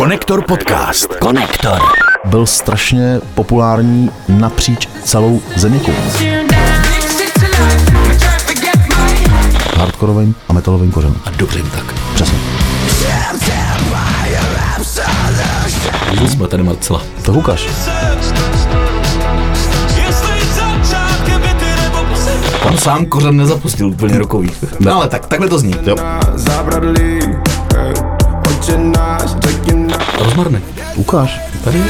Konektor podcast. Konektor. Byl strašně populární napříč celou zeměkou. Hardkorovým a metalovým kořenem. A dobře jim tak. Přesně. Jsme tady Marcela. To ukáž. On sám kořen nezapustil úplně rokový. No ale tak, takhle to zní. Jo. Rozmarný. Ukáž. Tady.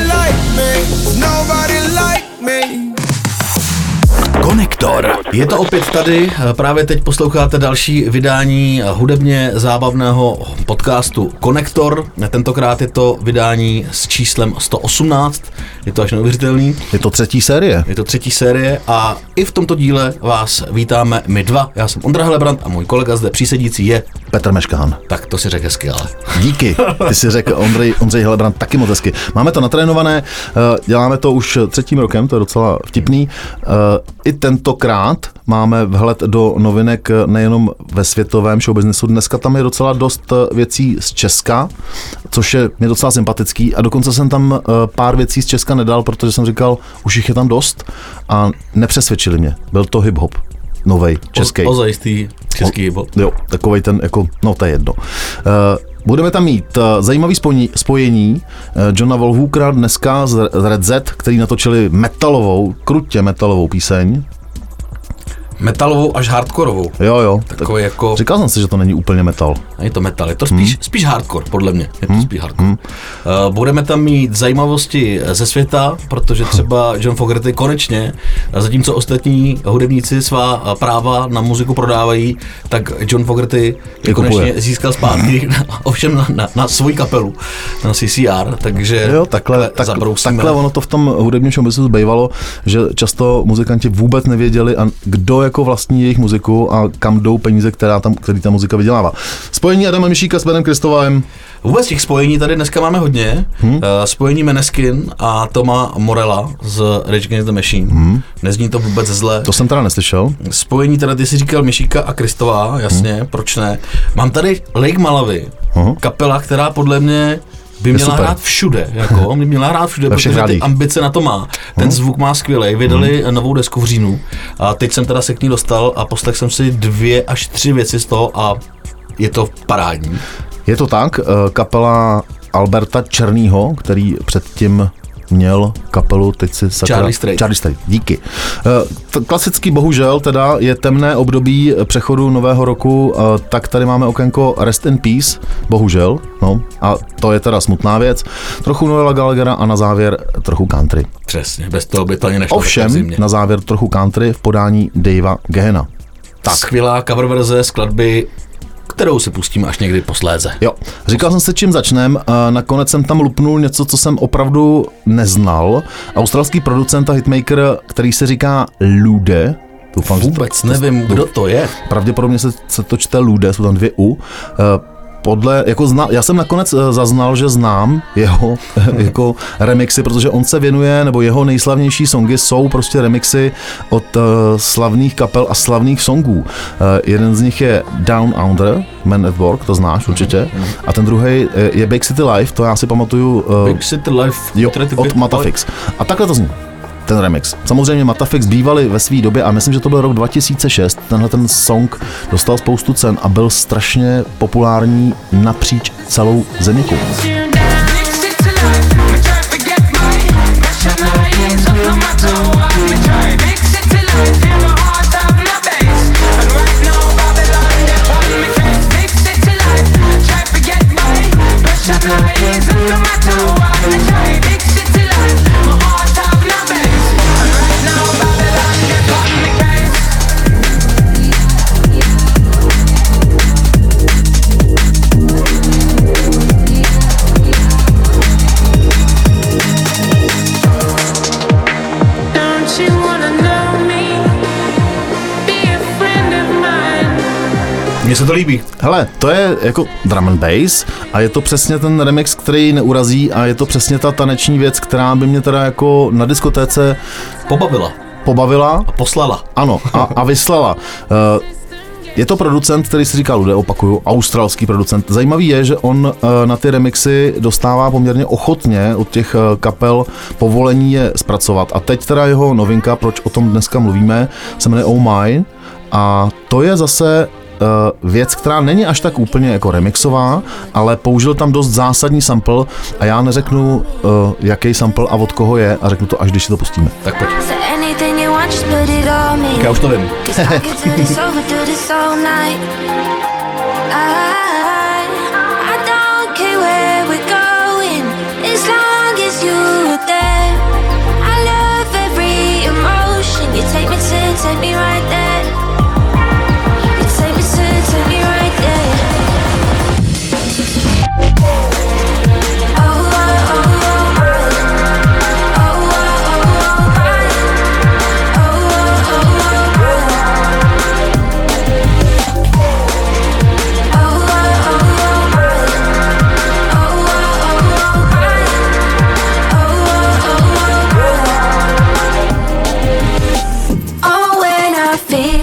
Konektor. Je to opět tady, právě teď posloucháte další vydání hudebně zábavného podcastu Konektor. Tentokrát je to vydání s číslem 118, je to až neuvěřitelný. Je to třetí série. Je to třetí série a i v tomto díle vás vítáme my dva. Já jsem Ondra Helebrant a můj kolega zde přísedící je, Petr Meškán. tak to si řekl hezky, ale. Díky. Ty si řekl Ondřej, Ondřej Helebrant taky moc hezky. Máme to natrénované, eh, děláme to už třetím rokem, to je docela vtipný. Eh, I tentokrát máme vhled do novinek eh, nejenom ve světovém showbiznesu. Dneska tam je docela dost věcí z Česka, což je mě docela sympatický. A dokonce jsem tam pár věcí z Česka nedal, protože jsem říkal, už jich je tam dost a nepřesvědčili mě. Byl to hip-hop. Novej, český. O, zajistý český hip Jo, takový ten, jako, no to je jedno. Uh, Budeme tam mít uh, zajímavý spojení, uh, Johna Volhookera dneska z z Red Z, který natočili metalovou, krutě metalovou píseň. Metalovou až hardkorovou. Jo, jo. Takový jako, Říkal jsem si, že to není úplně metal. je to metal, je to spíš, Hmm. spíš hardcore, podle mě. Je to spíš hardcore. Uh, budeme tam mít zajímavosti ze světa, protože třeba John Fogerty konečně, eh, zatímco ostatní hudebníci svá eh, práva na muziku prodávají, tak John Fogerty je Je konečně získal zpátky, ovšem na, na, na svoji kapelu, na CCR, takže Jo, takhle, tak, takhle ono to v tom hudebním showbiznesu bývalo, že často muzikanti vůbec nevěděli, a kdo jako vlastní jejich muziku a kam jdou peníze, která tam, který ta muzika vydělává. Spojení Adama Mišíka s Benem Kristovem. Vůbec těch spojení tady dneska máme hodně. Hmm. Spojení Meneskin a Toma Morella z Rage Against the Machine. Hmm. Nezní to vůbec zle. To jsem teda neslyšel. Spojení teda, ty jsi říkal Mišíka a Kristová, jasně, hmm. proč ne. Mám tady Lake Malavy, Aha. kapela, která podle mě by měla super. hrát všude, jako, by měla hrát všude, Ve protože ty ambice na to má. Ten zvuk má skvělý, vydali novou desku v říjnu a teď jsem teda se k ní dostal a poslech jsem si dvě až tři věci z toho a je to parádní. Je to tak, eh, kapela Alberta Černýho, který předtím měl kapelu, teď si sakra... Charlie Strait. Charlie Strait, díky. Eh, Klasicky bohužel teda je temné období přechodu nového roku, eh, tak tady máme okénko Rest in Peace, bohužel, no, a to je teda smutná věc. Trochu Noela Gallaghera a na závěr trochu country. Přesně, bez toho by to ani nešlo. Ovšem, na závěr trochu country v podání Davea Gehena. tak. Skvělá cover verze skladby, kterou si pustíme až někdy posléze. Jo, říkal jsem si, čím začnem. a Nakonec jsem tam lupnul něco, co jsem opravdu neznal. Australský producent a hitmaker, který se říká Lude. Doufám, že to- Vůbec nevím, kdo to je. Pravděpodobně se, se to čte Lude, jsou tam dvě U. Eh, Podle, jako zna, já jsem nakonec eh, zaznal, že znám jeho jako remixy, protože on se věnuje, nebo jeho nejslavnější songy jsou prostě remixy od uh, slavných kapel a slavných songů. Uh, jeden z nich je Down Under, Man at Work, to znáš určitě, a ten druhý je Big City Life, to já si pamatuju uh, Big City Life. Jo, od Matafix. A takhle to zní. Ten remix. Samozřejmě Matafix bývali ve své době a myslím, že to byl rok 2006. Tenhle ten song dostal spoustu cen a byl strašně populární napříč celou zeměkou. Se to líbí. Hele, to je jako drum and bass a je to přesně ten remix, který neurazí a je to přesně ta taneční věc, která by mě teda jako na diskotéce Pobavila pobavila a poslala. Ano, a, a vyslala. Uh, je to producent, který si říká Lude, opakuju, australský producent. Zajímavý je, že on eh, na ty remixy dostává poměrně ochotně od těch eh, kapel povolení je zpracovat. A teď teda jeho novinka, proč o tom dneska mluvíme, se jmenuje Oh My. A to je zase eh, věc, která není až tak úplně jako remixová, ale použil tam dost zásadní sample a já neřeknu, eh, jaký sample a od koho je a řeknu to až když si to pustíme. Tak pojď. Já už to vím. Take me to, take me right there.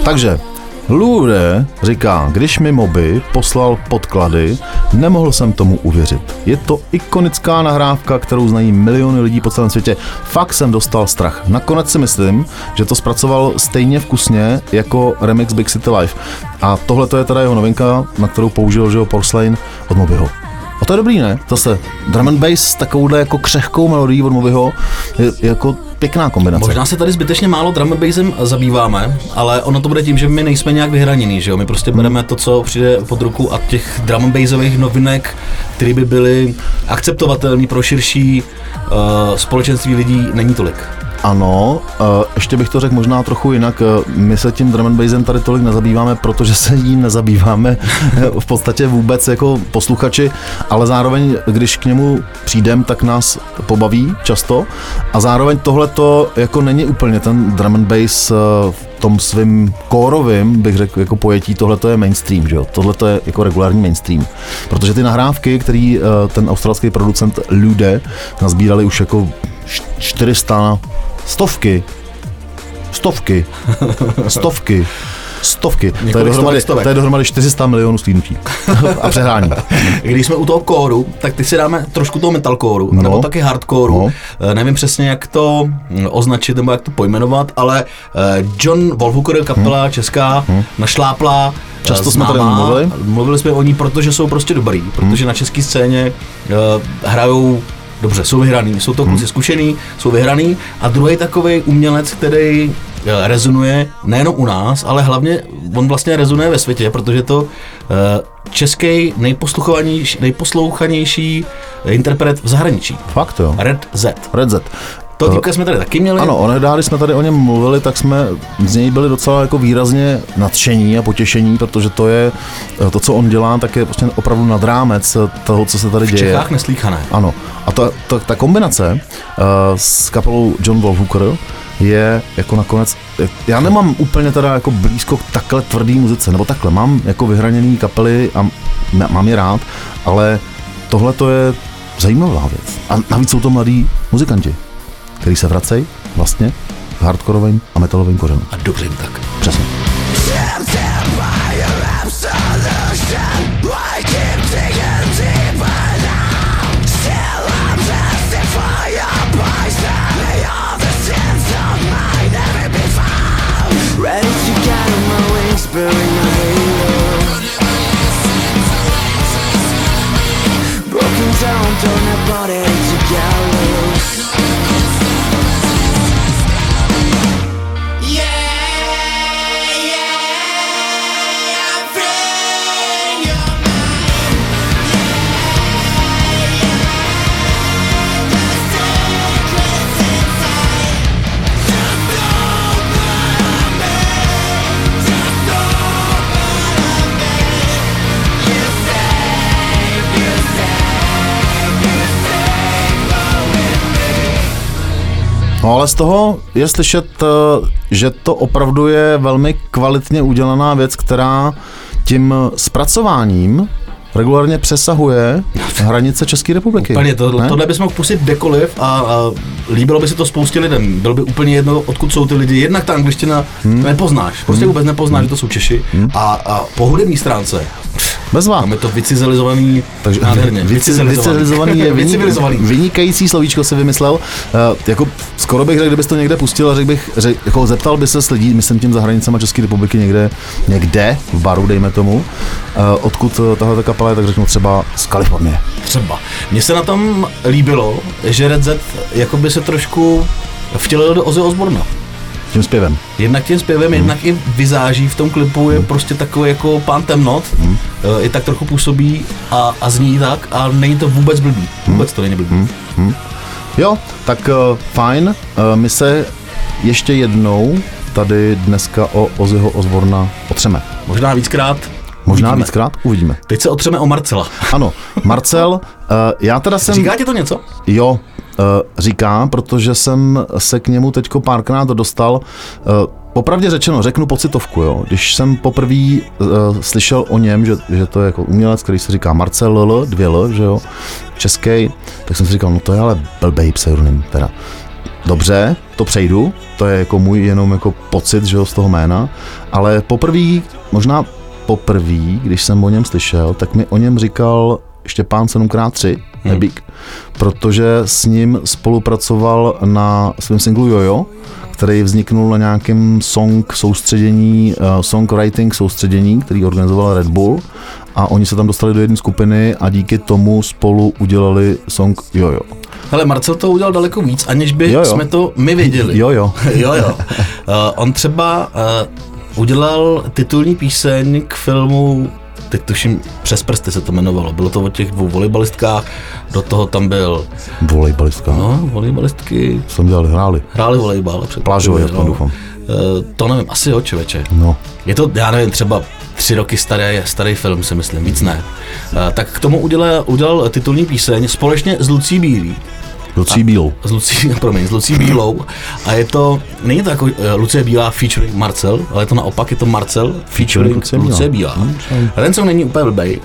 Takže Lude říká, když mi Moby poslal podklady, nemohl jsem tomu uvěřit. Je to ikonická nahrávka, kterou znají miliony lidí po celém světě. Fakt jsem dostal strach. Nakonec si myslím, že to zpracoval stejně vkusně jako remix Big City Life. A tohle to je teda jeho novinka, na kterou použil že jo, Porcelain od Mobyho. To je dobrý, ne? Zase drum and bass s takovouhle jako křehkou melodií od Mobyho je, je jako pěkná kombinace. Možná se tady zbytečně málo drum and bassem zabýváme, ale ono to bude tím, že my nejsme nějak vyhranění, že jo? My prostě bereme to, co přijde pod ruku a těch drum and bassových novinek, které by byly akceptovatelné pro širší uh, společenství lidí, není tolik. Ano, eh, ještě bych to řekl možná trochu jinak. Eh, My se tím drum and bassem tady tolik nezabýváme, protože se ním nezabýváme v podstatě vůbec jako posluchači, ale zároveň, když k němu přijdem, tak nás pobaví často a zároveň tohle to jako není úplně ten drum and bass eh, v tom svým kórovým, bych řekl, jako pojetí, tohle to je mainstream, že jo? Tohle to je jako regulární mainstream. Protože ty nahrávky, který eh, ten australský producent Lude nazbírali už jako š- 400, stovky, stovky, stovky, stovky. To je, dohromady, stovek to je dohromady 400 milionů slídnutí. A přehrání. Když jsme u toho kóru, tak ty si dáme trošku toho metalkóru, No. nebo taky hardkóru. No. No. Nevím přesně, jak to hm, označit nebo jak to pojmenovat, ale eh, John Wolfhooker, kapela hmm. česká, hmm. našláplá, eh, Často jsme tady známá. mluvili. Mluvili jsme o ní, protože jsou prostě dobrý, protože na české scéně uh, hrajou dobře, jsou vyhraný, jsou to kluci zkušený, jsou vyhraný a druhý takový umělec, který eh, rezonuje nejenom u nás, ale hlavně on vlastně rezonuje ve světě, protože to eh, český nejposlouchanější, nejposlouchanější interpret v zahraničí. Fakt jo. Red Z. Red Z. To týpka jsme tady taky měli. Ano, onehdy, když jsme tady o něm mluvili, tak jsme z něj byli docela jako výrazně nadšení a potěšení, protože to je, eh, to, co on dělá, tak je prostě opravdu nad rámec toho, co se tady v děje. Čechách neslíchané. Ano. A ta, ta, ta kombinace uh, s kapelou John Wolfhooker je jako nakonec, já nemám úplně teda jako blízko k takhle tvrdý muzice, nebo takhle, mám jako vyhraněný kapely a mám je rád, ale tohle to je zajímavá věc. A navíc jsou to mladí muzikanti, který se vracejí vlastně hardkorovým a metalovým kořenům. A dobře jim tak. Přesně. No ale z toho je slyšet, eh, že to opravdu je velmi kvalitně udělaná věc, která tím zpracováním regulárně přesahuje hranice České republiky. Úplně, to, Ne? tohle bys mohl pustit kdekoliv a, a líbilo by se to spoustě lidem. Bylo by úplně jedno, odkud jsou ty lidi. Jednak ta angličtina hmm. nepoznáš, prostě vůbec nepoznáš, že to jsou Češi. A, a po hudební stránce, Bezva. je to vycizelizovaný Takže nádherně. vycivilizovaný je vynik, Vycivilizovaný. vynikající slovíčko si vymyslel. Uh, jako skoro bych řekl, kdybys to někde pustil a řekl bych, řek, jako zeptal by se lidí, myslím tím za hranicema České republiky někde, někde v baru, dejme tomu, uh, odkud uh, tahle kapela je, tak řeknu třeba z Kalifornie. Třeba. Mně se na tom líbilo, že Red Z jakoby se trošku vtělil do Ozzy Osborna. Tím zpěvem. Jednak tím zpěvem, Hmm. jednak i vizáží v tom klipu je prostě takový jako pán temnot, e, i tak trochu působí a, a zní tak a není to vůbec blbý. Hmm. Vůbec to není blbý. Jo, tak uh, fajn. Uh, my se ještě jednou tady dneska o Ozzyho Osborna otřeme. Možná víckrát. Možná uvidíme. víckrát uvidíme. Teď se otřeme o Marcela. Ano, Marcel, uh, já teda jsem... Říká ti to něco? Jo, uh, říká, protože jsem se k němu teďko párkrát dostal. Uh, popravdě řečeno, řeknu pocitovku, jo. Když jsem poprvé uh, slyšel o něm, že, že to je jako umělec, který se říká Marcel L, dvě L, že jo, český, tak jsem si říkal, no to je ale blbej pseudonym, teda. Dobře, to přejdu, to je jako můj jenom jako pocit, že jo, z toho jména, ale poprvé, možná poprvé, když jsem o něm slyšel, tak mi o něm říkal Štěpán 7x3, Nebík, protože s ním spolupracoval na svém singlu Jojo, který vzniknul na nějakém song soustředění, uh, songwriting soustředění, který organizoval Red Bull a oni se tam dostali do jedné skupiny a díky tomu spolu udělali song Jojo. Hele, Marcel to udělal daleko víc, aniž by Jo, jo. jsme to my věděli. Jo, jo. jo, jo. Uh, on třeba uh, udělal titulní píseň k filmu teď tuším přes prsty se to jmenovalo. Bylo to o těch dvou volejbalistkách, do toho tam byl, Volejbalistka. No. volejbalistky Co tam dělali? Hráli. hráli volejbal. Plážový, no. doufám. Eh, to nevím, asi jo, čověče. No. Je to, já nevím, třeba tři roky starý, starý film, si myslím, víc ne. Eh, tak k tomu udělal, udělal titulní píseň společně s Lucí Bílý. Lucí Bílou. S Lucí, promiň, s Lucí Bílou. A je to, není to jako uh, Lucie Bílá featuring Marcel, ale je to naopak, je to Marcel featuring Lucie Lucie, Bílá. Bílá. Hm, A ten song není úplně blbej.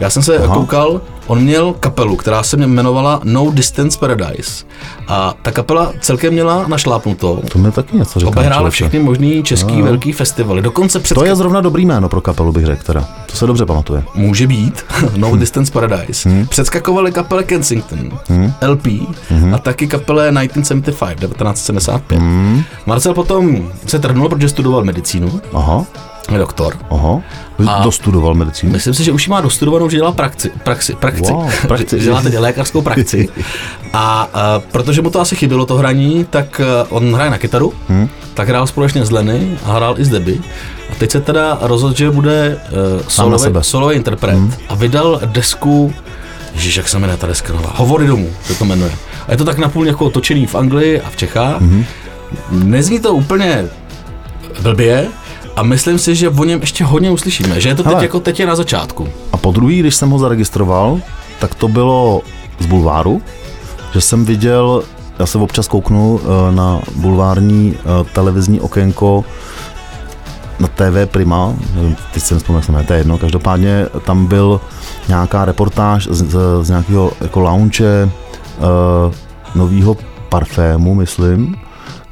Já jsem se Aha. koukal, on měl kapelu, která se jmenovala No Distance Paradise. A ta kapela celkem měla našlápnuto. To mi taky něco říká. Obehrála všechny možný český velký festivaly. Dokonce před To je zrovna dobrý jméno pro kapelu, bych řekl teda. To se dobře pamatuje. Může být, No Distance Paradise. Hmm. Předskakovali kapele Kensington, hmm. LP hmm. a taky kapele 1975, 1975. Hmm. Marcel potom se trhnul, protože studoval medicínu, Aha, doktor. aha. A- Dostudoval medicínu. Myslím si, že už má dostudovanou, že dělá praxi, praxi, praxi. Wow, praxi. že dělá teď lékařskou praxi. A, a protože mu to asi chybělo, to hraní, tak eh, on hraje na kytaru, hmm. tak hrál společně s Lenny a hrál i s Debbie. A teď se teda rozhodl, že bude uh, solový, sebe. solový interpret hmm. a vydal desku Ježíš, jak se jmenuje ta deska nová? Hovory domů se to jmenuje. A je to tak napůl jako točený v Anglii a v Čechách. Mm-hmm. Nezní to úplně blbě a myslím si, že o něm ještě hodně uslyšíme. Že je to teď Hele. jako teď je na začátku. A po druhý, když jsem ho zaregistroval, tak to bylo z bulváru, že jsem viděl, já se občas kouknu eh, na bulvární eh, televizní okénko na TV Prima, nevím, teď jsem vzpomněl, jak to je jedno, každopádně tam byl nějaká reportáž z, z, z nějakého jako lounge uh, nového parfému, myslím,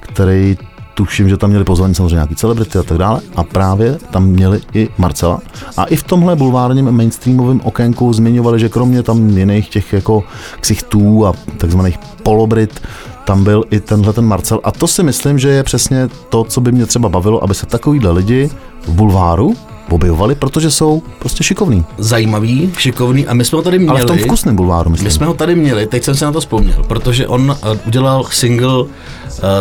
který tuším, že tam měli pozvaní samozřejmě nějaký celebrity a tak dále. A právě tam měli i Marcela. A i v tomhle bulvárním mainstreamovém okénku zmiňovali, že kromě tam jiných těch jako ksichtů a takzvaných polobrit, tam byl i tenhle ten Marcel. A to si myslím, že je přesně to, co by mě třeba bavilo, aby se takovýhle lidi v bulváru objevovali, protože jsou prostě šikovní. Zajímavý, šikovný a my jsme ho tady měli. Ale v tom vkusném bulváru, myslím. My jsme ho tady měli, teď jsem si na to vzpomněl, protože on uh, udělal single uh,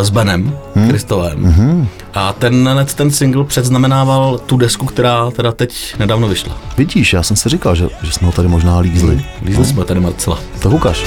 s Benem hmm. Kristovem hmm. a ten, ten single předznamenával tu desku, která teda teď nedávno vyšla. Vidíš, já jsem si říkal, že, že jsme ho tady možná lízli. Lízli jsme tady Marcela. Tak ukaž.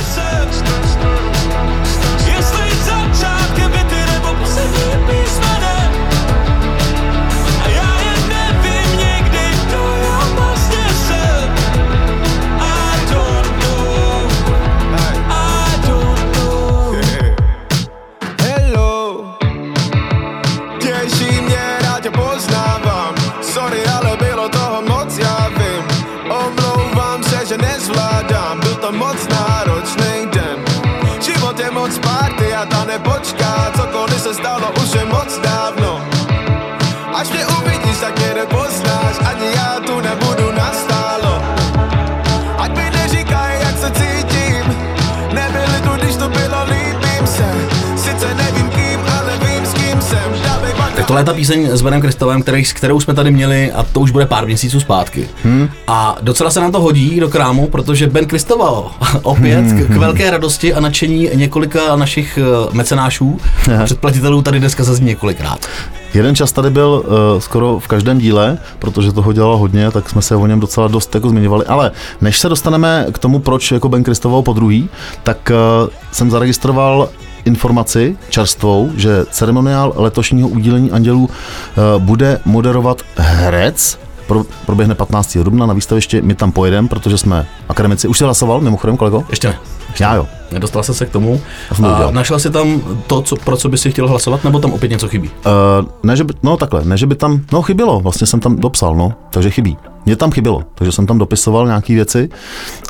ani já tu nebudu nastálo Ať mi neříkaj, jak se cítím Nebyli tu, když to bylo, líbím se Sice nevím kým, ale vím s kým jsem tak tohle je ta píseň s Benem Kristovem, který, kterou jsme tady měli a to už bude pár měsíců zpátky. Hmm. A docela se nám to hodí do krámu, protože Ben Kristoval opět hmm. k, k hm, hm. velké radosti a nadšení několika našich eh, mecenášů, předplatitelů tady dneska zazní několikrát. Jeden čas tady byl uh, skoro v každém díle, protože toho dělalo hodně, tak jsme se o něm docela dost jako zmiňovali. Ale než se dostaneme k tomu, proč jako Ben Kristoval po druhý, tak uh, jsem zaregistroval informaci čerstvou, že ceremoniál letošního udílení andělů uh, bude moderovat herec, pro, proběhne 15. dubna na výstavišti, my tam pojedeme, protože jsme akademici. Už jsi hlasoval mimochodem, kolego? Ještě ne. Já jo. Nedostal jsem se k tomu. A našel jsi tam to, co, pro co bys si chtěl hlasovat, nebo tam opět něco chybí? Uh, ne, že by, no takhle, ne, že by tam, no chybělo, vlastně jsem tam dopsal, no, takže chybí. Mně tam chybělo, takže jsem tam dopisoval nějaké věci.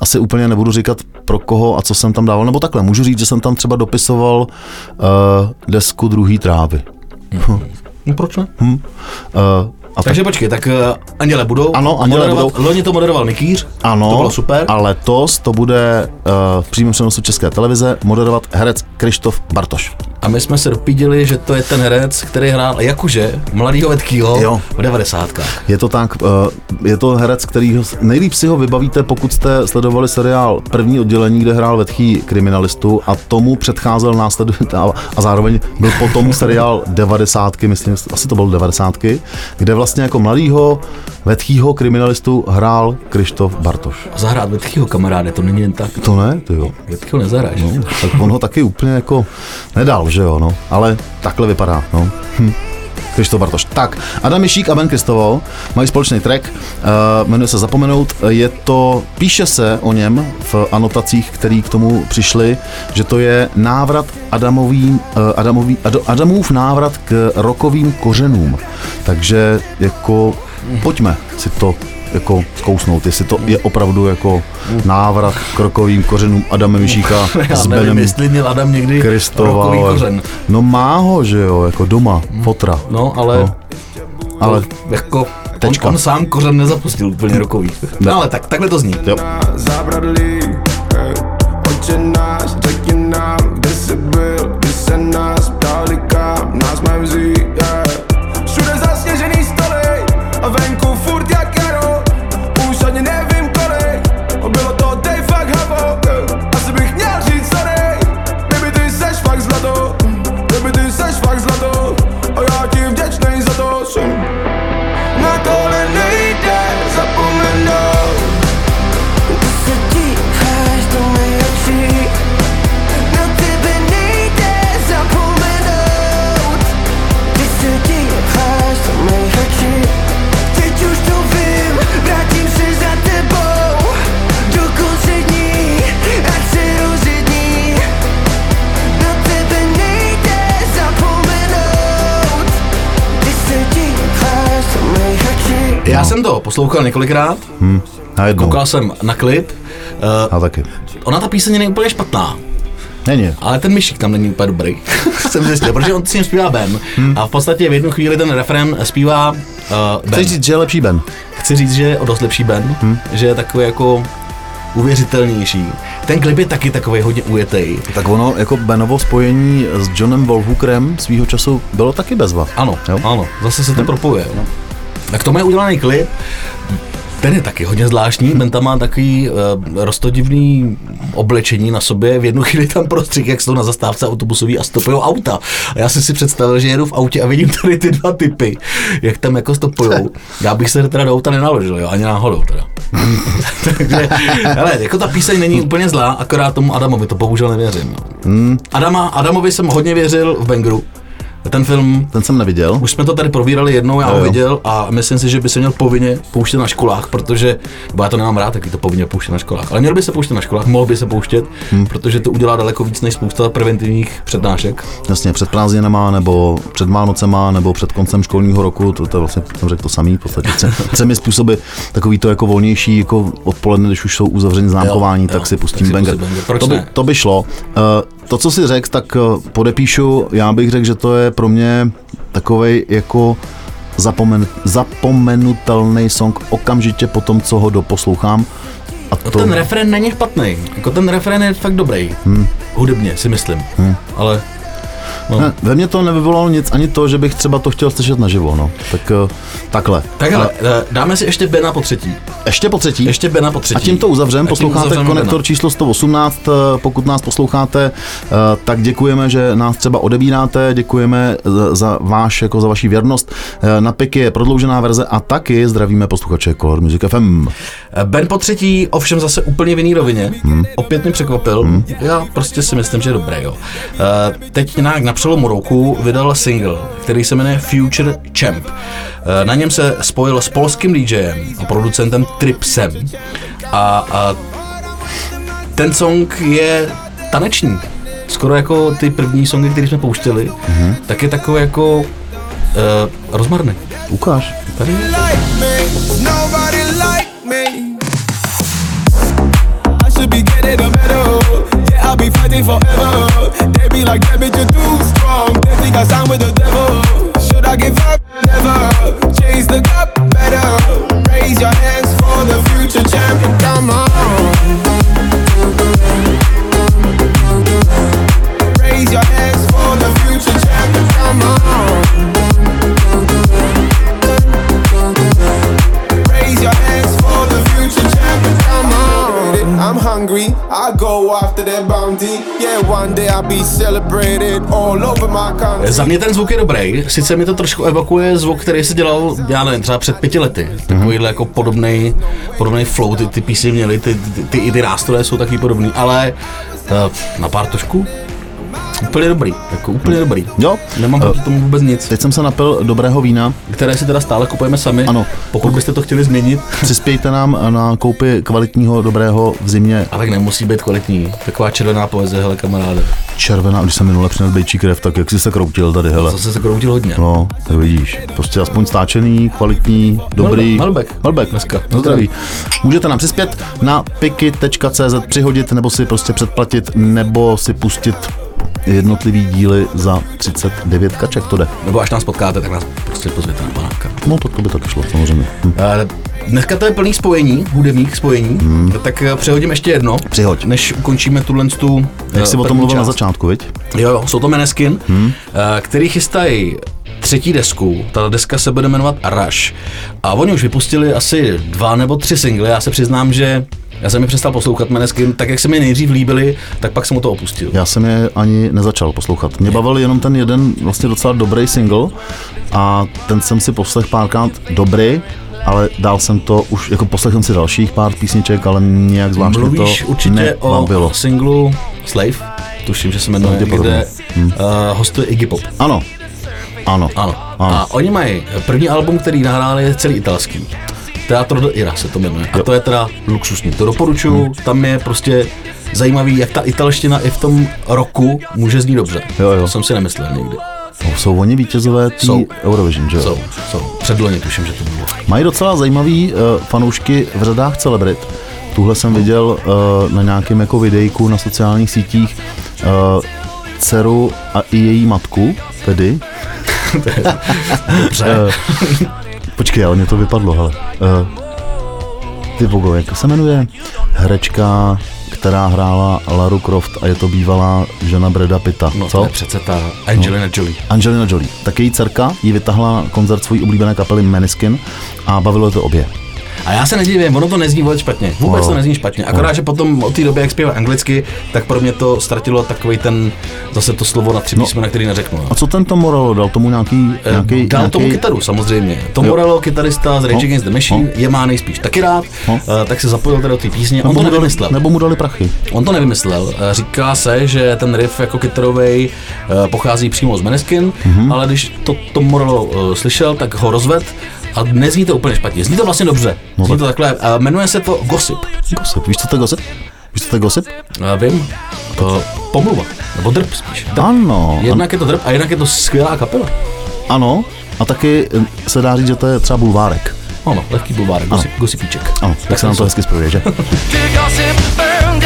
Asi úplně nebudu říkat pro koho a co jsem tam dával, nebo takhle, můžu říct, že jsem tam třeba dopisoval uh, desku druhý trávy. No, proč ne? Hm. Uh, a Takže počkej, tak uh, Anděle budou. Ano, Anděle moderovat, budou. Loni to moderoval Mikýř. Ano, To bylo super. a letos to bude uh, v přímém přenosu České televize moderovat herec Krištof Bartoš. A my jsme se dopídili, že to je ten herec, který hrál jakože mladýho Vetkýho Jo. v 90. Je to tak, uh, je to herec, který nejlíp si ho vybavíte, pokud jste sledovali seriál První oddělení, kde hrál vetchý kriminalistu a tomu předcházel následující a, a zároveň byl potom seriál 90, myslím, asi to byl 90, kde vlastně jako mladýho vetchýho kriminalistu hrál Krištof Bartoš. A zahrát Vetkýho kamaráde, to není jen tak. To ne, ty jo. Vetkýho nezahráš. No, tak on ho taky úplně jako nedal, že jo, no. Ale takhle vypadá, no. Hm. Krištof Bartoš. Tak, Adam Mišík a Ben Kristoval mají společný track, uh, jmenuje se Zapomenout. Je to, píše se o něm v anotacích, který k tomu přišli, že to je návrat Adamový, uh, Adamový, Ad, Adamův návrat k rokovým kořenům. Takže jako pojďme si to jako zkousnout, jestli to je opravdu jako návrat k rokovým kořenům Adama Mišíka Já s nevím, Benem jestli měl Adam někdy Kristoval. rokový kořen. No má ho, že jo, jako doma, fotra. No, ale, No. Ale jako Tečka. On, on, sám kořen nezapustil úplně rokový. No ale tak, takhle to zní. jo. Zabradlí, hej, oči Poslouchal několikrát, Na jednou. koukal jsem na klip. Uh, A taky. ona ta píseň není úplně špatná, Není. ale ten myšík tam není úplně dobrý. jsem zjistil, protože on s ním zpívá Ben. A v podstatě v jednu chvíli ten refrén zpívá uh, Ben. Chceš říct, že je lepší Ben? Chci říct, že je o dost lepší Ben, že je takový jako uvěřitelnější. Ten klip je taky takový hodně ujetej. Tak ono, jako Benovo spojení s Johnem Wolfhookerem svýho času bylo taky bezva. Ano, Jo? ano, zase se to propojuje. No. A k tomu je udělaný klip, ten je taky hodně zvláštní, Ben tam má takový uh, rostodivný oblečení na sobě, v jednu chvíli tam prostřih, jak jsou na zastávce autobusový a stopují auta. A já jsem si představil, že jedu v autě a vidím tady ty dva typy, jak tam jako stopujou. Já bych se teda do auta nenaložil, jo, ani náhodou teda. Takže, hele, jako ta píseň není úplně zlá, akorát tomu Adamovi to bohužel nevěřím. No. Adama, Adamovi jsem hodně věřil v Bangru. Ten film Ten jsem neviděl. už jsme to tady probírali jednou, já ho viděl a myslím si, že by se měl povinně pouštět na školách, protože, já to nemám rád, taky to povinně pouštět na školách, ale měl by se pouštět na školách, mohl by se pouštět, hmm. protože to udělá daleko víc než spousta preventivních přednášek. Jasně, před prázdninama, nebo před Vánocema, nebo před koncem školního roku, to, to je vlastně, jsem řekl to samý, v podstatě tře- třemi způsoby, takový to jako volnější, jako odpoledne, když už jsou uzavření známkování, Jo, tak jo, si tak pustím si banger. pustím banger. Proč To by, ne? to by šlo. Uh, to, co si řekl, tak uh, podepíšu, já bych řekl, že to je pro mě takovej jako zapomen, zapomenutelný song okamžitě po tom, co ho doposlouchám. A No to, ten refrén není špatný, jako ten refrén je fakt dobrý, hmm. hudebně si myslím, hmm. ale No. Ne, ve mně to nevyvolalo nic, ani to, že bych třeba to chtěl slyšet naživo, no. Tak eh, takhle. Tak Ale eh, dáme si ještě Bena po třetí. ještě po třetí. Ještě Bena po třetí. A tím to uzavřem. Tím Posloucháte uzavřeme konektor Bena. číslo 118. eh, Pokud nás posloucháte, tak děkujeme, že nás třeba odebíráte. Děkujeme za- váš, jako za vaši věrnost. Na PIK je prodloužená verze a taky zdravíme posluchače Color Music FM. Ben po třetí, ovšem zase úplně v jiný rovině. Hmm. Opět mě překvapil. Já prostě si myslím, že je dobré, jo. Teď nějak na přelomu roku vydal single, který se jmenuje Future Champ. Eh, Na něm se spojil s polským DJem a producentem Tripsem. A, a ten song je taneční. Skoro jako ty první songy, které jsme pouštěli, Mhm. tak je takový jako uh, rozmarný. Ukáž. Tady Za mě ten zvuk je dobrý, sice mi to trošku evokuje zvuk, který se dělal, já nevím, třeba před pěti lety. Takovýhle jako podobný, podobný flow, ty, ty písy měly, ty, ty, ty, i ty nástroje jsou taky podobný, ale uh, na pár tošku úplně dobrý, jako úplně dobrý. Jo. Nemám proti tomu vůbec nic, Teď jsem se napil dobrého vína. které si teda stále kupujeme sami. Ano. Pokud byste to chtěli změnit, Přispějte nám na koupi kvalitního, dobrého v zimě a tak nemusí být kvalitní. Taková červená poezie, hele kamaráde. červená. Když jsem minule přinesl bejčí krev, tak jak jsi se kroutil tady, hele. Zase se kroutil hodně. No, tak vidíš. Prostě aspoň stáčený, kvalitní, dobrý. Malbec. Malbec. Dneska. No zdraví. Můžete nám přispět na piky.cz přihodit, nebo si prostě předplatit, nebo si pustit jednotlivý díly za 39 kaček, to jde. Nebo až nás potkáte, tak nás prostě pozvěte na panáka. No, to, to by taky šlo, samozřejmě. Hm. Eh, Dneska to je plný spojení, hudebních spojení, hmm. tak eh, přehodím ještě jedno. Přihoď. Než ukončíme tuhle tu Jak jsi o tom mluvil na začátku, viď? Jo, jo, jsou to Meneskin, hmm. který chystají třetí desku, ta deska se bude jmenovat Rush. A oni už vypustili asi dva nebo tři singly, já se přiznám, že já jsem je přestal poslouchat Meneskin, tak jak se mi nejdřív líbili, tak pak jsem mu to opustil. Já jsem je ani nezačal poslouchat. Mě bavil jenom ten jeden vlastně docela dobrý single a ten jsem si poslech párkrát dobrý, ale dál jsem to už, jako poslech jsem si dalších pár písniček, ale nějak zvláštně Mluvíš to určitě o nebavilo. singlu Slave, tuším, že se jmenuje, kde uh, hostuje Iggy Pop. Ano, ano, Ano. Ano. A oni mají první album, který nahráli, je celý italský. Teatro de Ira se to jmenuje. A to je teda luxusní. To doporučuju, Hmm. tam je prostě zajímavý, jak ta italština i v tom roku může znít dobře. Jo, jo. To jsem si nemyslel někdy. No, jsou oni vítězové té Jsou. Eurovision, že jo? Jsou, jsou. Předloni tuším, že to bylo. Mají docela zajímavý uh, fanoušky v řadách celebrit. Tuhle jsem viděl uh, na nějakém jako videjku na sociálních sítích uh, dceru a i její matku, tedy. Dobře. Eh, Počkej, ale mě to vypadlo, hele. Uh, ty vogo, jak se jmenuje? Herečka, která hrála Laru Croft a je to bývalá žena Breda Pitta. no, Co? to je přece ta Angelina no. Jolie. Angelina Jolie. Tak její dcerka jí vytahla koncert svojí oblíbené kapely Meniskin a bavilo to obě. A já se nedivím, ono to nezní vůbec špatně. Vůbec No. to nezní špatně. Akorát, že potom od té doby, jak zpívá anglicky, tak pro mě to ztratilo takový ten, zase to slovo na tři No. písmena, který neřeknu. no. A co ten Tom Morello dal tomu nějaký, Eh, nějaký, Dal nějaký... tomu kytaru samozřejmě. Tom Jo. Morello, kytarista z Rage No. Against the Machine, No. je má nejspíš taky rád, No. eh, tak se zapojil teda do té písně. On nebo, to mu dali, nevymyslel. nebo mu dali prachy. On to nevymyslel. Eh, Říká se, že ten riff jako kytarový pochází přímo z Meneskin, Mhm. ale když to Tom Morello eh, slyšel, tak ho rozved a nezní to úplně špatně. Zní to vlastně dobře. No Zní tak- to takhle. eh, Jmenuje se to Gossip. Gossip. Víš, co to je gossip? Víš, co to je gossip? Eh, Vím. Eh, Pomluva. Nebo drb spíš. Drb. Ano, Jednak je to drb a jednak je to skvělá kapela. ano. A taky eh, se dá říct, že to je třeba bulvárek. Ano, lehký bulvár, gosip, gosipíček. Ano, tak se nám to hezky spojuje, že? To gossip, burn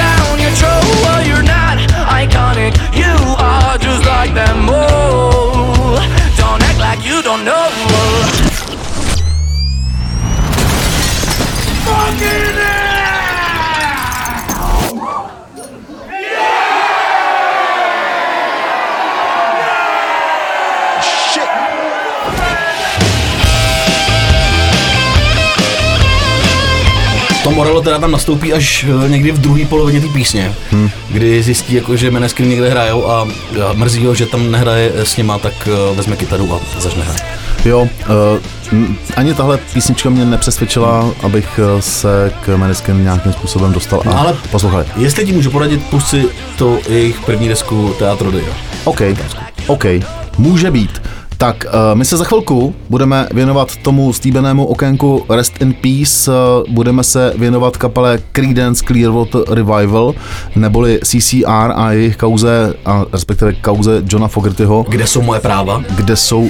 know. Morello teda tam nastoupí až eh, někdy v druhé polovině té písně, hmm. kdy zjistí, jako, že Meneskin někde hrajou a a mrzí ho, že tam nehraje s nima, tak eh, vezme kytaru a začne hrát. Jo, uh, ani tahle písnička mě nepřesvědčila, abych eh, se k Meniskin nějakým způsobem dostal a No, ale- poslouchali. Jestli ti můžu poradit, pusť si to jejich první desku Teatro Dio. OK, OK, může být. Tak, uh, my se za chvilku budeme věnovat tomu slíbenému okénku Rest in Peace, uh, budeme se věnovat kapele Creedence Clearwater Revival, neboli CCR a jejich kauze, a respektive kauze Johna Fogertyho, Kde jsou moje práva? kde jsou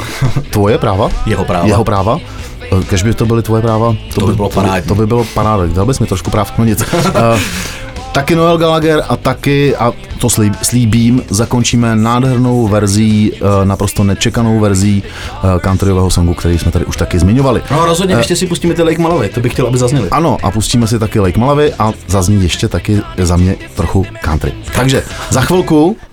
tvoje práva? Jeho práva. Jeho práva? Eh, Kež by to byly tvoje práva, To by bylo parádní. To by bylo paráda, dal bys mi trošku práv k nic. Eh, Taky Noel Gallagher a taky, a to slíb, slíbím, zakončíme nádhernou verzí, eh, naprosto nečekanou verzí eh, countryového songu, který jsme tady už taky zmiňovali. No rozhodně, ještě si pustíme ty Lake Malavy, to bych chtěl, aby zazněli. Ano, a pustíme si taky Lake Malavy a zazní ještě taky za mě trochu country. Takže za chvilku eh,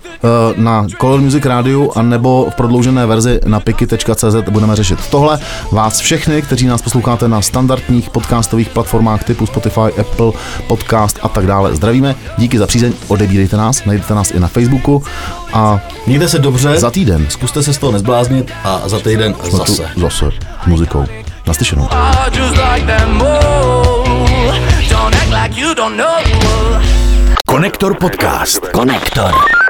na Color Music Radio a nebo v prodloužené verzi na piky.cz budeme řešit tohle. Vás všechny, kteří nás posloucháte na standardních podcastových platformách typu Spotify, Apple, Podcast a tak dále. Zdravíme, díky za přízeň, odebírejte nás, najdete nás i na Facebooku a Mějte se dobře, za týden zkuste se z toho nezbláznit a za týden jsme tu zase. zase s muzikou. Naslyšenou. Konektor podcast. Konektor.